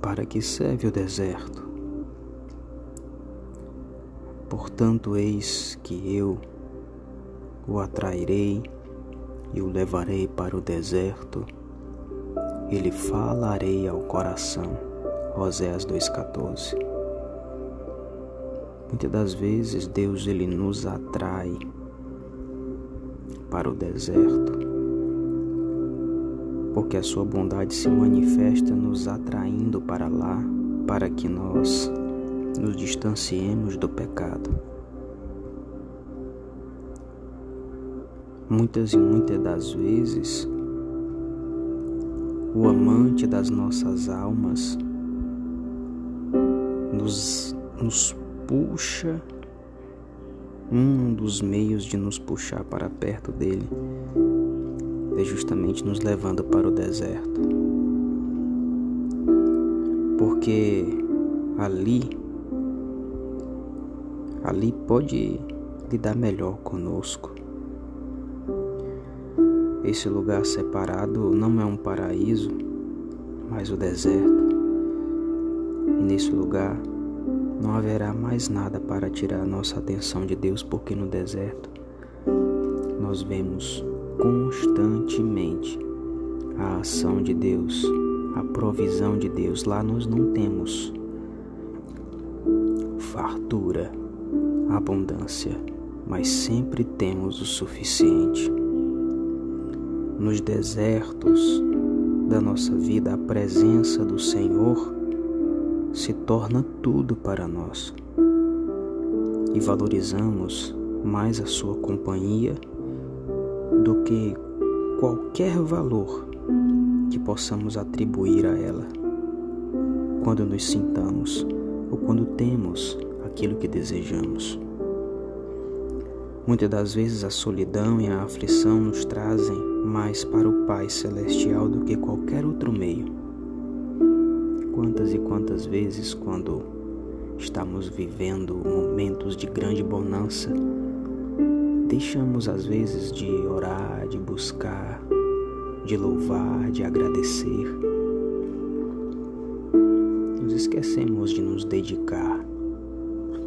para que serve o deserto? Portanto, eis que eu o atrairei e o levarei para o deserto, e lhe falarei ao coração. Oséias 2,14 Muitas das vezes Deus ele nos atrai para o deserto, porque a sua bondade se manifesta nos atraindo para lá, para que nós nos distanciemos do pecado. Muitas e muitas das vezes, o amante das nossas almas nos, nos puxa, um dos meios de nos puxar para perto dele é justamente nos levando para o deserto. Porque ali ali pode lidar melhor conosco. Esse lugar separado não é um paraíso, mas o deserto. E nesse lugar não haverá mais nada para tirar nossa atenção de Deus, porque no deserto nós vemos constantemente a ação de Deus, a provisão de Deus. Lá nós não temos fartura abundância, mas sempre temos o suficiente. Nos desertos da nossa vida, a presença do Senhor se torna tudo para nós e valorizamos mais a Sua companhia do que qualquer valor que possamos atribuir a ela quando nos sintamos ou quando temos aquilo que desejamos. Muitas das vezes a solidão e a aflição nos trazem mais para o Pai Celestial do que qualquer outro meio. Quantas e quantas vezes, quando estamos vivendo momentos de grande bonança, deixamos às vezes de orar, de buscar, de louvar, de agradecer. Nos esquecemos de nos dedicar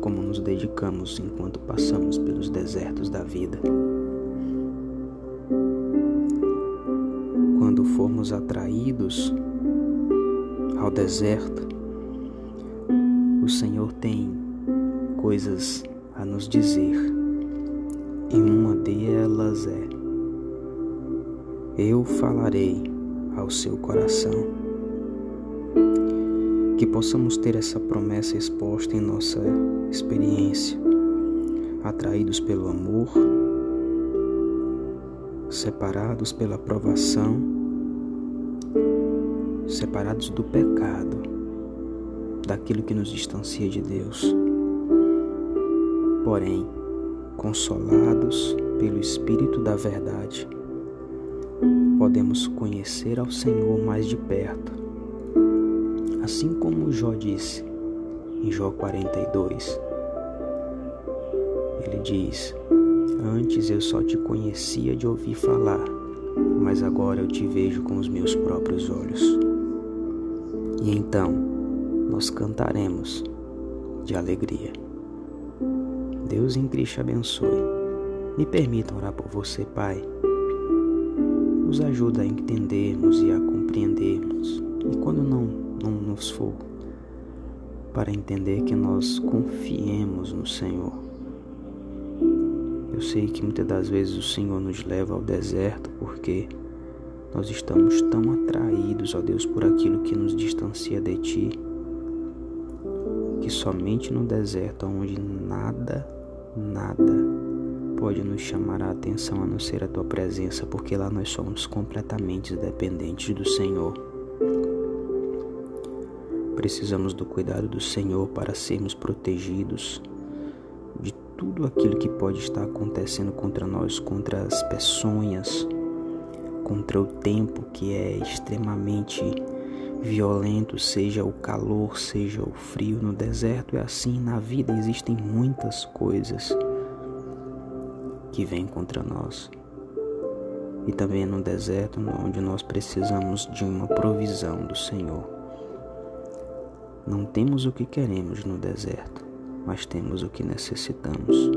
como nos dedicamos enquanto passamos pelos desertos da vida. Quando formos atraídos ao deserto, o Senhor tem coisas a nos dizer, e uma delas é: Eu falarei ao seu coração que possamos ter essa promessa exposta em nossa experiência, atraídos pelo amor, separados pela provação, separados do pecado, daquilo que nos distancia de Deus. Porém, consolados pelo Espírito da Verdade, podemos conhecer ao Senhor mais de perto Assim como Jó disse em Jó 42, ele diz: Antes eu só te conhecia de ouvir falar, mas agora eu te vejo com os meus próprios olhos. E então nós cantaremos de alegria. Deus em Cristo abençoe. Me permita orar por você, Pai. Nos ajuda a entendermos e a compreendermos. E quando não não nos for, para entender que nós confiemos no Senhor. Eu sei que muitas das vezes o Senhor nos leva ao deserto porque nós estamos tão atraídos, ó Deus, por aquilo que nos distancia de Ti, que somente no deserto, onde nada, nada pode nos chamar a atenção a não ser a Tua presença, porque lá nós somos completamente dependentes do Senhor. Precisamos do cuidado do Senhor para sermos protegidos de tudo aquilo que pode estar acontecendo contra nós, contra as peçonhas, contra o tempo que é extremamente violento, seja o calor, seja o frio. No deserto é assim, na vida existem muitas coisas que vêm contra nós. E também no deserto, onde nós precisamos de uma provisão do Senhor. Não temos o que queremos no deserto, mas temos o que necessitamos.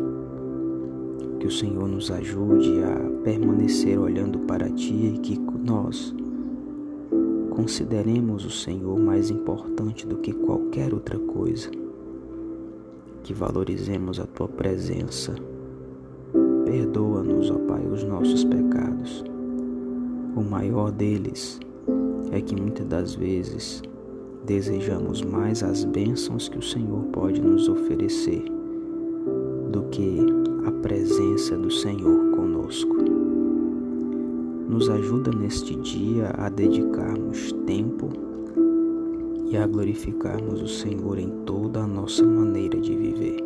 Que o Senhor nos ajude a permanecer olhando para Ti e que nós consideremos o Senhor mais importante do que qualquer outra coisa. Que valorizemos a Tua presença. Perdoa-nos, ó Pai, os nossos pecados. O maior deles é que muitas das vezes desejamos mais as bênçãos que o Senhor pode nos oferecer do que a presença do Senhor conosco. Nos ajuda neste dia a dedicarmos tempo e a glorificarmos o Senhor em toda a nossa maneira de viver.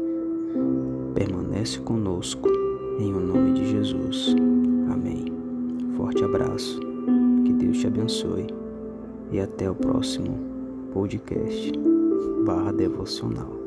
Permanece conosco, em o nome de Jesus. Amém. Forte abraço, que Deus te abençoe e até o próximo podcast barra devocional.